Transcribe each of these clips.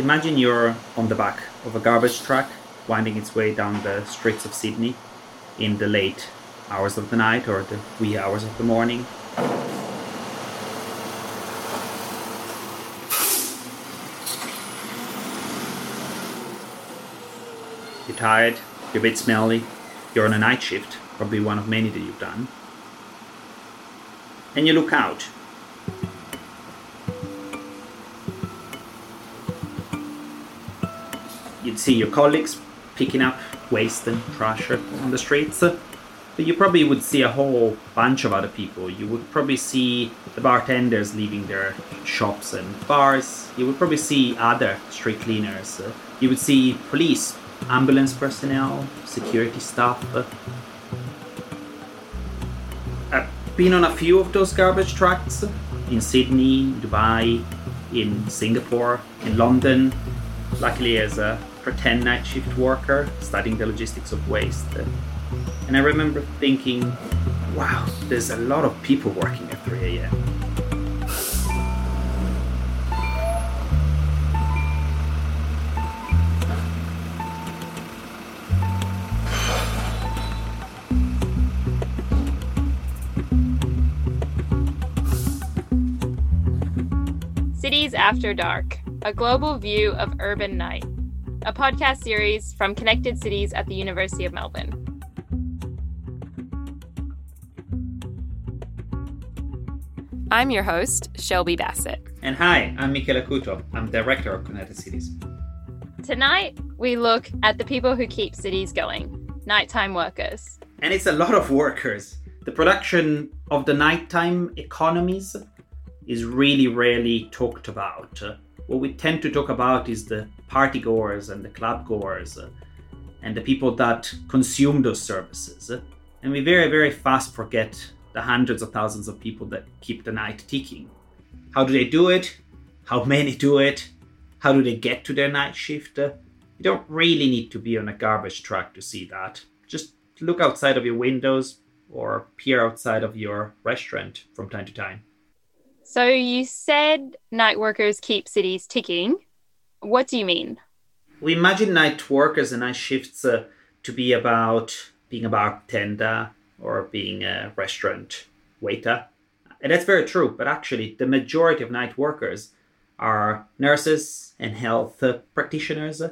Imagine you're on the back of a garbage truck winding its way down the streets of Sydney in the late hours of the night or the wee hours of the morning. You're tired, you're a bit smelly, you're on a night shift, probably one of many that you've done. And you look out you'd see your colleagues picking up waste and trash on the streets. Uh, but you probably would see a whole bunch of other people. You would probably see the bartenders leaving their shops and bars. You would probably see other street cleaners. Uh, you would see police, ambulance personnel, security staff. Uh. I've been on a few of those garbage trucks in Sydney, Dubai, in Singapore, in London. Luckily, as a pretend night shift worker studying the logistics of waste. And I remember thinking, wow, there's a lot of people working at 3 a.m. Cities After Dark, a global view of urban night a podcast series from Connected Cities at the University of Melbourne. I'm your host, Shelby Bassett. And hi, I'm Michele Acuto. I'm director of Connected Cities. Tonight, we look at the people who keep cities going nighttime workers. And it's a lot of workers. The production of the nighttime economies is really rarely talked about what we tend to talk about is the party goers and the club goers uh, and the people that consume those services. And we very, very fast forget the hundreds of thousands of people that keep the night ticking. How do they do it? How many do it? How do they get to their night shift? Uh, you don't really need to be on a garbage truck to see that. Just look outside of your windows or peer outside of your restaurant from time to time. So you said night workers keep cities ticking. What do you mean? We imagine night workers and night shifts uh, to be about being a bartender or being a restaurant waiter. And that's very true, but actually, the majority of night workers are nurses and health practitioners,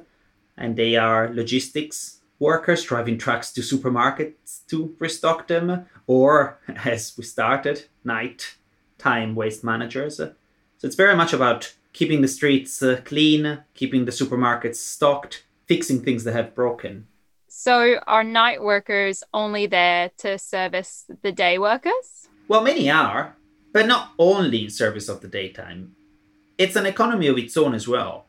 and they are logistics workers driving trucks to supermarkets to restock them, or as we started, night time waste managers. So it's very much about keeping the streets uh, clean, keeping the supermarkets stocked, fixing things that have broken. So are night workers only there to service the day workers? Well, many are, but not only in service of the daytime. It's an economy of its own as well.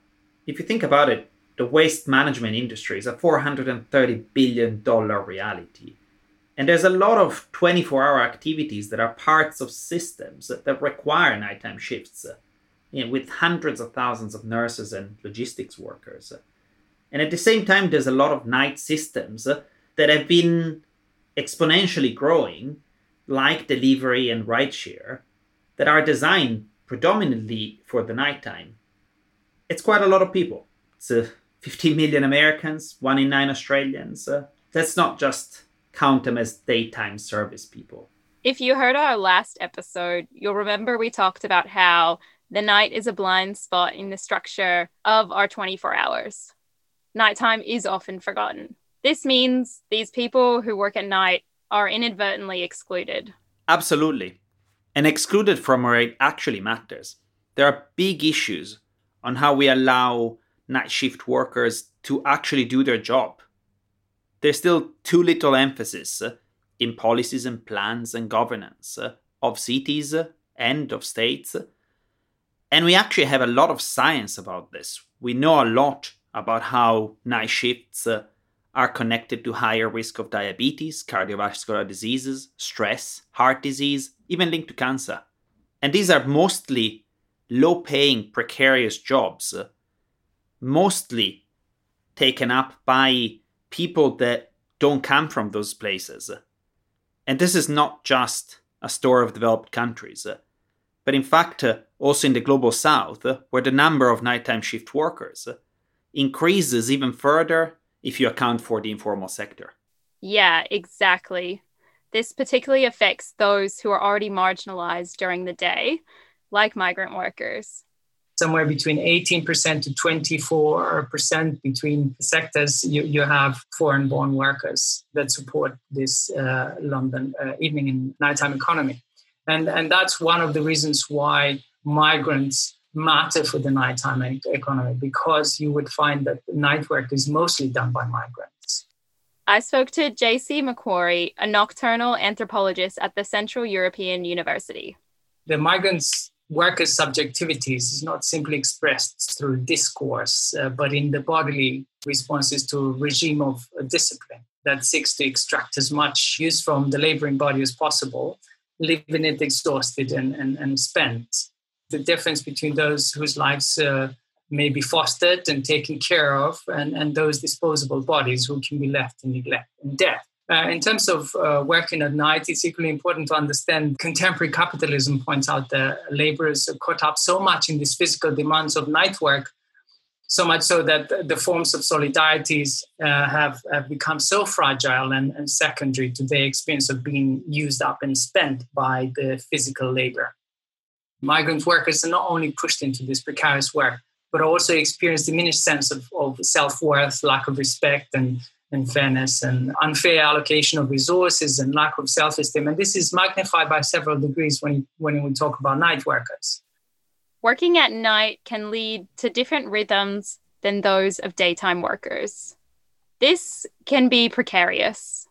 If you think about it, the waste management industry is a $430 billion reality. And there's a lot of 24 hour activities that are parts of systems that require nighttime shifts, you know, with hundreds of thousands of nurses and logistics workers. And at the same time, there's a lot of night systems that have been exponentially growing, like delivery and rideshare, that are designed predominantly for the nighttime. It's quite a lot of people. It's uh, 50 million Americans, one in nine Australians. Uh, that's not just count them as daytime service people. If you heard our last episode, you'll remember we talked about how the night is a blind spot in the structure of our 24 hours. Nighttime is often forgotten. This means these people who work at night are inadvertently excluded. Absolutely. And excluded from where it actually matters. There are big issues on how we allow night shift workers to actually do their job there's still too little emphasis in policies and plans and governance of cities and of states. And we actually have a lot of science about this. We know a lot about how night shifts uh, are connected to higher risk of diabetes, cardiovascular diseases, stress, heart disease, even linked to cancer. And these are mostly low paying, precarious jobs, uh, mostly taken up by people that don't come from those places. And this is not just a story of developed countries, but but in fact, also in the global south, where the number of nighttime shift workers increases even further if you account for the informal sector. Yeah, exactly. This particularly affects those who are already marginalized during the day, like migrant workers. Somewhere between 18% to 24% between sectors, you, you have foreign born workers that support this uh, London uh, evening and nighttime economy. And, and that's one of the reasons why migrants matter for the nighttime economy because you would find that night work is mostly done by migrants. I spoke to JC MacQuarrie, a nocturnal anthropologist at the Central European University. The migrants' workers' subjectivities is not simply expressed through discourse, uh, but in the bodily responses to a regime of discipline that seeks to extract as much use from the laboring body as possible, leaving it exhausted and, and, and spent the difference between those whose lives uh, may be fostered and taken care of and, and those disposable bodies who can be left in neglect and death. Uh, in terms of uh, working at night, it's equally important to understand contemporary capitalism points out that laborers are caught up so much in these physical demands of night work, so much so that the forms of solidarities uh, have, have become so fragile and, and secondary to their experience of being used up and spent by the physical labor migrant workers are not only pushed into this precarious work, but also experience diminished sense of, of self-worth, lack of respect and, and fairness, and unfair allocation of resources and lack of self-esteem. And this is magnified by several degrees when, when we talk about night workers. Working at night can lead to different rhythms than those of daytime workers. This can be precarious.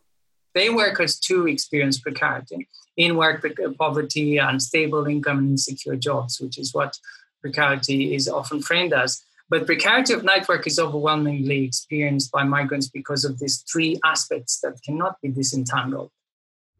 Day workers too experience precarity in work poverty, unstable income, and insecure jobs, which is what precarity is often framed as. But precarity of night work is overwhelmingly experienced by migrants because of these three aspects that cannot be disentangled.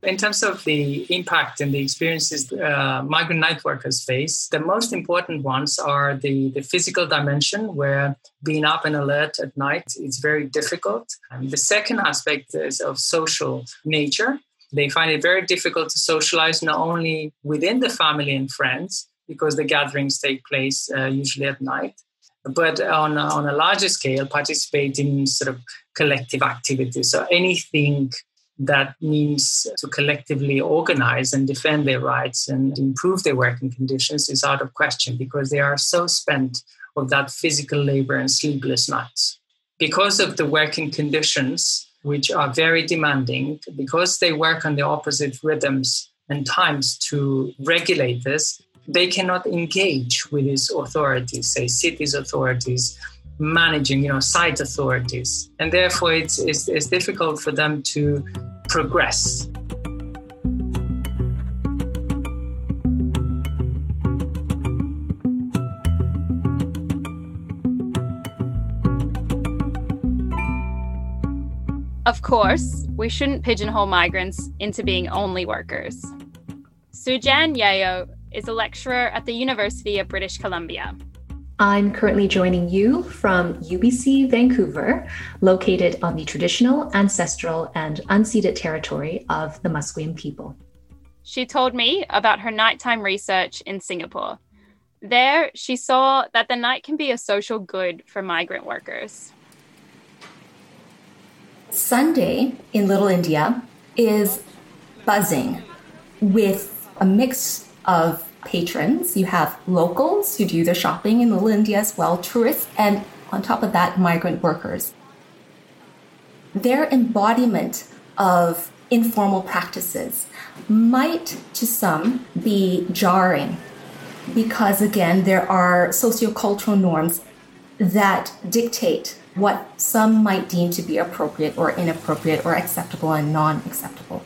In terms of the impact and the experiences uh, migrant night workers face, the most important ones are the, the physical dimension, where being up and alert at night is very difficult. And the second aspect is of social nature, they find it very difficult to socialize not only within the family and friends, because the gatherings take place uh, usually at night, but on, on a larger scale, participate in sort of collective activities. So anything that means to collectively organize and defend their rights and improve their working conditions is out of question because they are so spent of that physical labor and sleepless nights. Because of the working conditions, which are very demanding because they work on the opposite rhythms and times to regulate this, they cannot engage with these authorities, say cities authorities, managing, you know, site authorities. And therefore it's, it's, it's difficult for them to progress. Of course, we shouldn't pigeonhole migrants into being only workers. Sujan Yeo is a lecturer at the University of British Columbia. I'm currently joining you from UBC Vancouver, located on the traditional, ancestral, and unceded territory of the Musqueam people. She told me about her nighttime research in Singapore. There, she saw that the night can be a social good for migrant workers. Sunday in Little India is buzzing with a mix of patrons. You have locals who do their shopping in Little India as well, tourists, and on top of that, migrant workers. Their embodiment of informal practices might to some be jarring because, again, there are sociocultural norms that dictate what some might deem to be appropriate or inappropriate or acceptable and non acceptable.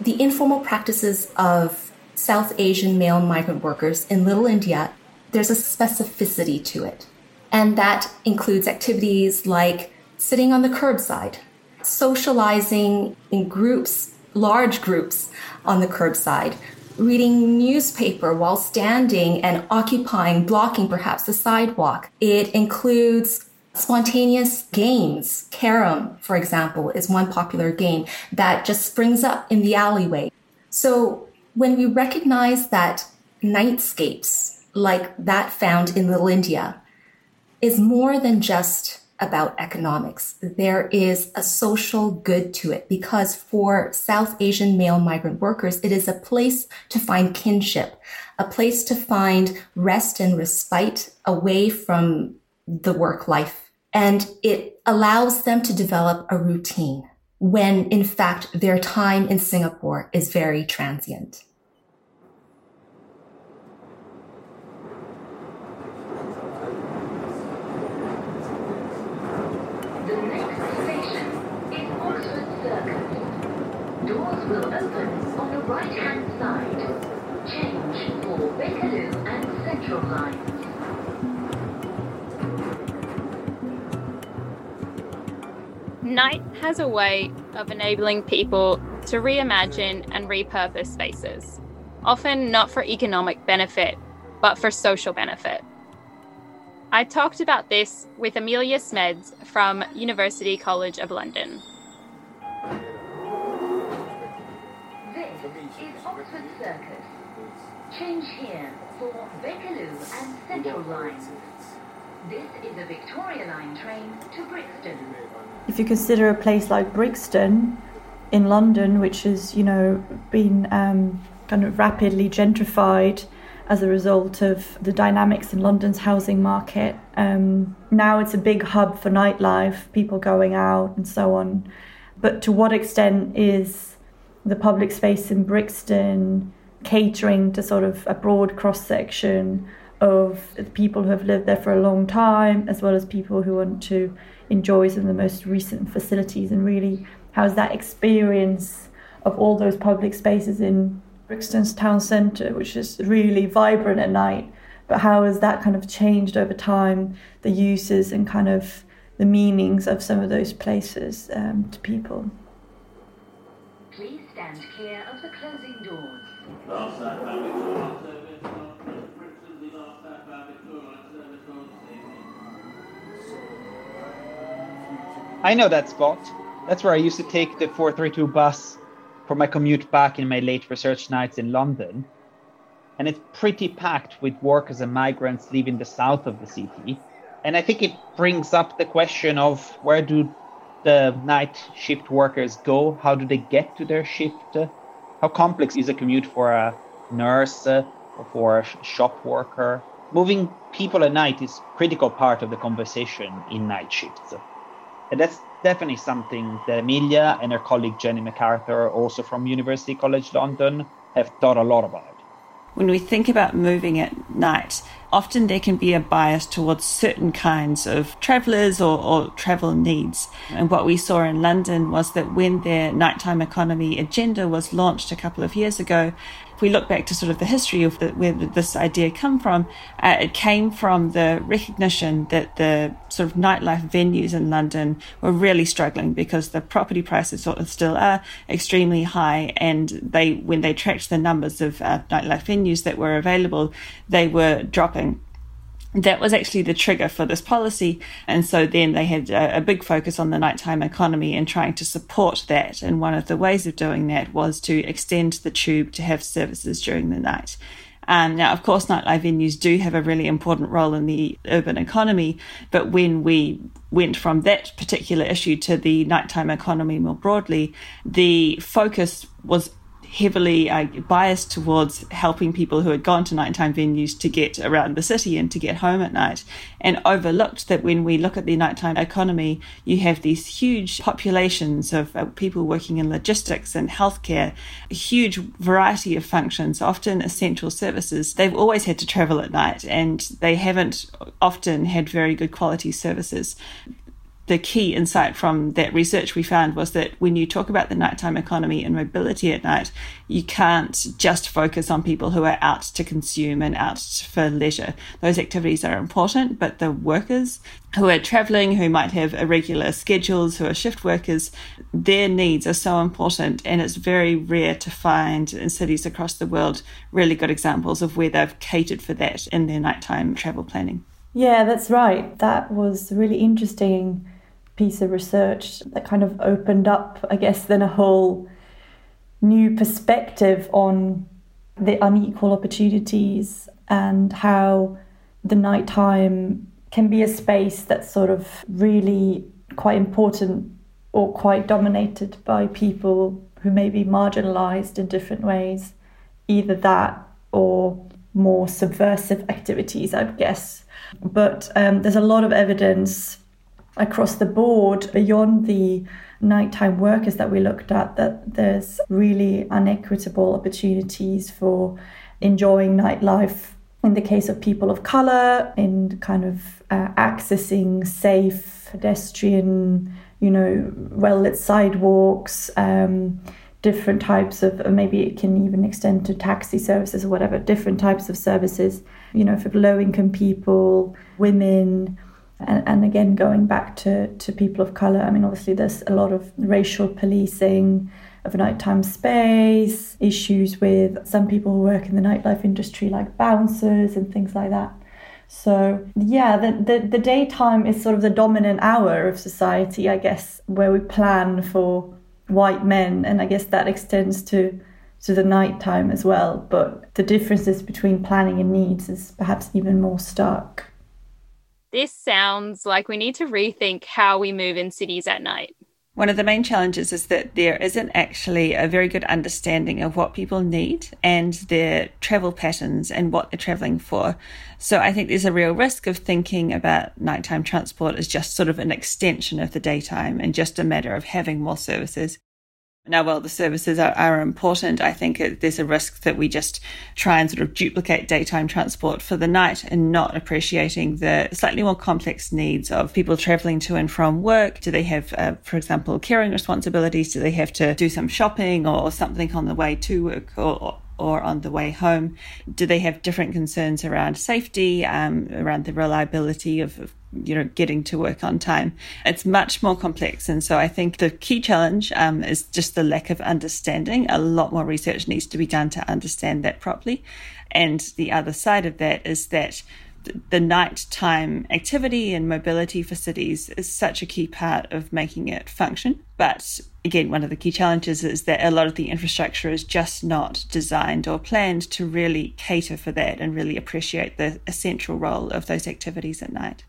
The informal practices of South Asian male migrant workers in Little India, there's a specificity to it. And that includes activities like sitting on the curbside, socializing in groups, large groups on the curbside, reading newspaper while standing and occupying, blocking perhaps the sidewalk. It includes spontaneous games. Carom, for example, is one popular game that just springs up in the alleyway. So when we recognize that nightscapes like that found in Little India is more than just about economics. There is a social good to it because for South Asian male migrant workers, it is a place to find kinship, a place to find rest and respite away from the work life. And it allows them to develop a routine when in fact their time in Singapore is very transient. will open on the right-hand side. Change for Bakerloo and Night has a way of enabling people to reimagine and repurpose spaces, often not for economic benefit, but for social benefit. I talked about this with Emilia Smeds from University College of London. Change here for Bakerloo and Central lines. This is a Victoria Line train to Brixton. If you consider a place like Brixton in London, which has, you know, been um, kind of rapidly gentrified as a result of the dynamics in London's housing market. Um, now it's a big hub for nightlife, people going out and so on. But to what extent is the public space in Brixton catering to sort of a broad cross section of people who have lived there for a long time, as well as people who want to enjoy some of the most recent facilities. And really, how's that experience of all those public spaces in Brixton's town centre, which is really vibrant at night? But how has that kind of changed over time, the uses and kind of the meanings of some of those places um, to people? Please stand clear of the closing doors. I know that spot. That's where I used to take the 432 bus for my commute back in my late research nights in London. And it's pretty packed with workers and migrants leaving the south of the city. And I think it brings up the question of where do the night shift workers go? How do they get to their shift? How complex is a commute for a nurse or for a shop worker? Moving people at night is a critical part of the conversation in night shifts. And that's definitely something that Emilia and her colleague Jenny McArthur, also from University College London, have thought a lot about. When we think about moving at night, often there can be a bias towards certain kinds of travellers or, or, travel needs. And what we saw in London was that when their nighttime economy agenda was launched a couple of years ago, if we look back to sort of the history of the, where this idea come from, uh, it came from the recognition that the sort of nightlife venues in London were really struggling because the property prices sort of still are extremely high, and they when they tracked the numbers of uh, nightlife venues that were available, they were dropping that was actually the trigger for this policy. And so then they had a, a, big focus on the nighttime economy and trying to support that. And one of the ways of doing that was to extend the tube to have services during the night. Um, now, of course, nightlife venues do have a really important role in the urban economy, but when we went from that particular issue to the nighttime economy more broadly, the focus was heavily uh, biased towards helping people who had gone to nighttime venues to get around the city and to get home at night, and overlooked that when we look at the nighttime economy, you have these huge populations of uh, people working in logistics and healthcare, a huge variety of functions, often essential services. They've always had to travel at night, and they haven't often had very good quality services the key insight from that research we found was that when you talk about the nighttime economy and mobility at night, you can't just focus on people who are out to consume and out for leisure. Those activities are important, but the workers who are traveling, who might have irregular schedules, who are shift workers, their needs are so important. And it's very rare to find in cities across the world really good examples of where they've catered for that in their nighttime travel planning. Yeah, that's right. That was really interesting piece of research that kind of opened up, I guess, then a whole new perspective on the unequal opportunities and how the nighttime can be a space that's sort of really quite important or quite dominated by people who may be marginalized in different ways. Either that or more subversive activities, I guess. But um, there's a lot of evidence across the board beyond the nighttime workers that we looked at that there's really unequitable opportunities for enjoying nightlife in the case of people of color in kind of uh, accessing safe pedestrian you know well lit sidewalks um, different types of maybe it can even extend to taxi services or whatever different types of services you know for low income people women and, and again going back to, to people of color i mean obviously there's a lot of racial policing of nighttime space issues with some people who work in the nightlife industry like bouncers and things like that. So yeah the, the, the daytime is sort of the dominant hour of society i guess where we plan for white men. And i guess that extends to to the nighttime as well. But the differences between planning and needs is perhaps even more stark this sounds like we need to rethink how we move in cities at night. One of the main challenges is that there isn't actually a very good understanding of what people need and their travel patterns and what they're traveling for. So I think there's a real risk of thinking about nighttime transport as just sort of an extension of the daytime and just a matter of having more services. Now, while the services are, are important, I think it, there's a risk that we just try and sort of duplicate daytime transport for the night and not appreciating the slightly more complex needs of people traveling to and from work. Do they have, uh, for example, caring responsibilities? Do they have to do some shopping or something on the way to work or, or or on the way home? Do they have different concerns around safety, um, around the reliability of, of, you know getting to work on time? It's much more complex, and so I think the key challenge um, is just the lack of understanding. A lot more research needs to be done to understand that properly, and the other side of that is that the nighttime activity and mobility for cities is such a key part of making it function. But again, one of the key challenges is that a lot of the infrastructure is just not designed or planned to really cater for that and really appreciate the essential role of those activities at night.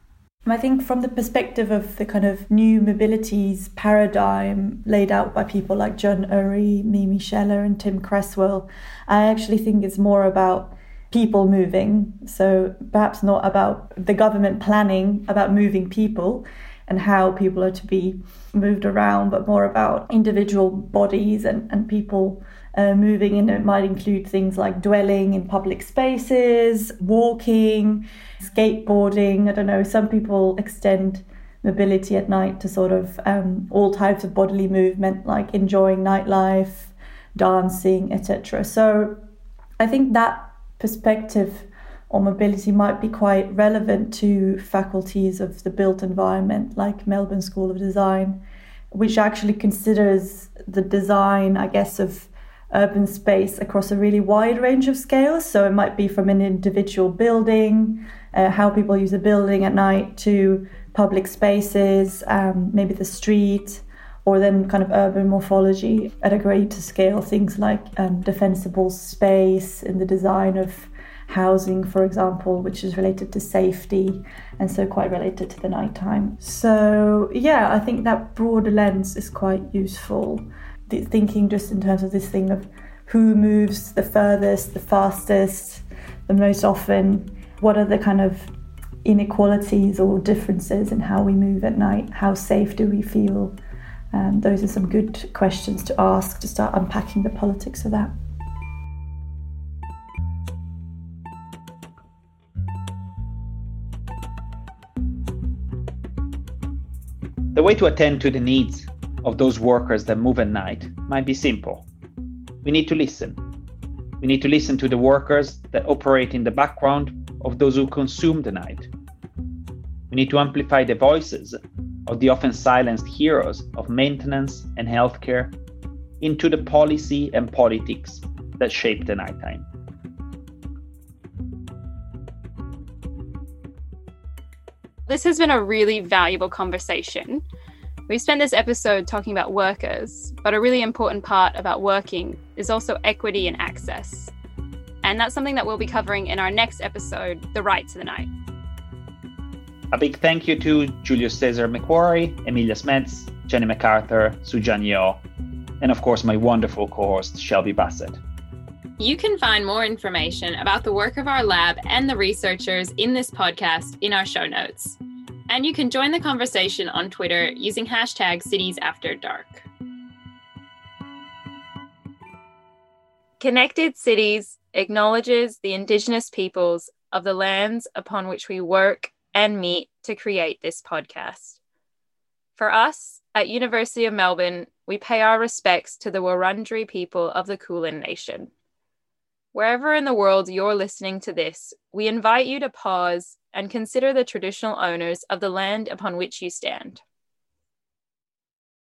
I think from the perspective of the kind of new mobilities paradigm laid out by people like John Urry, Mimi Sheller, and Tim Cresswell, I actually think it's more about people moving. So perhaps not about the government planning about moving people and how people are to be moved around, but more about individual bodies and, and people uh, moving. And it might include things like dwelling in public spaces, walking, skateboarding. I don't know, some people extend mobility at night to sort of um, all types of bodily movement, like enjoying nightlife, dancing, etc. So I think that perspective on mobility might be quite relevant to faculties of the built environment, like Melbourne School of Design, which actually considers the design, I guess, of urban space across a really wide range of scales. So it might be from an individual building, uh, how people use a building at night, to public spaces, um, maybe the street, or then kind of urban morphology at a greater scale, things like um, defensible space in the design of housing, for example, which is related to safety and so quite related to the nighttime. So, yeah, I think that broader lens is quite useful. The thinking just in terms of this thing of who moves the furthest, the fastest, the most often, what are the kind of inequalities or differences in how we move at night, how safe do we feel um, those are some good questions to ask to start unpacking the politics of that. The way to attend to the needs of those workers that move at night might be simple. We need to listen. We need to listen to the workers that operate in the background of those who consume the night. We need to amplify the voices of the often silenced heroes of maintenance and healthcare into the policy and politics that shape the nighttime. This has been a really valuable conversation. We've spent this episode talking about workers, but a really important part about working is also equity and access. And that's something that we'll be covering in our next episode, The Right to the Night. A big thank you to Julius-Cezar MacQuarrie, Emilia Smeds, Jenny McArthur, Sujan Yeo, and of course my wonderful co-host Shelby Bassett. You can find more information about the work of our lab and the researchers in this podcast in our show notes. And you can join the conversation on Twitter using hashtag Cities After Dark. Connected Cities acknowledges the Indigenous peoples of the lands upon which we work and meet to create this podcast. For us at University of Melbourne, we pay our respects to the Wurundjeri people of the Kulin Nation. Wherever in the world you're listening to this, we invite you to pause and consider the traditional owners of the land upon which you stand.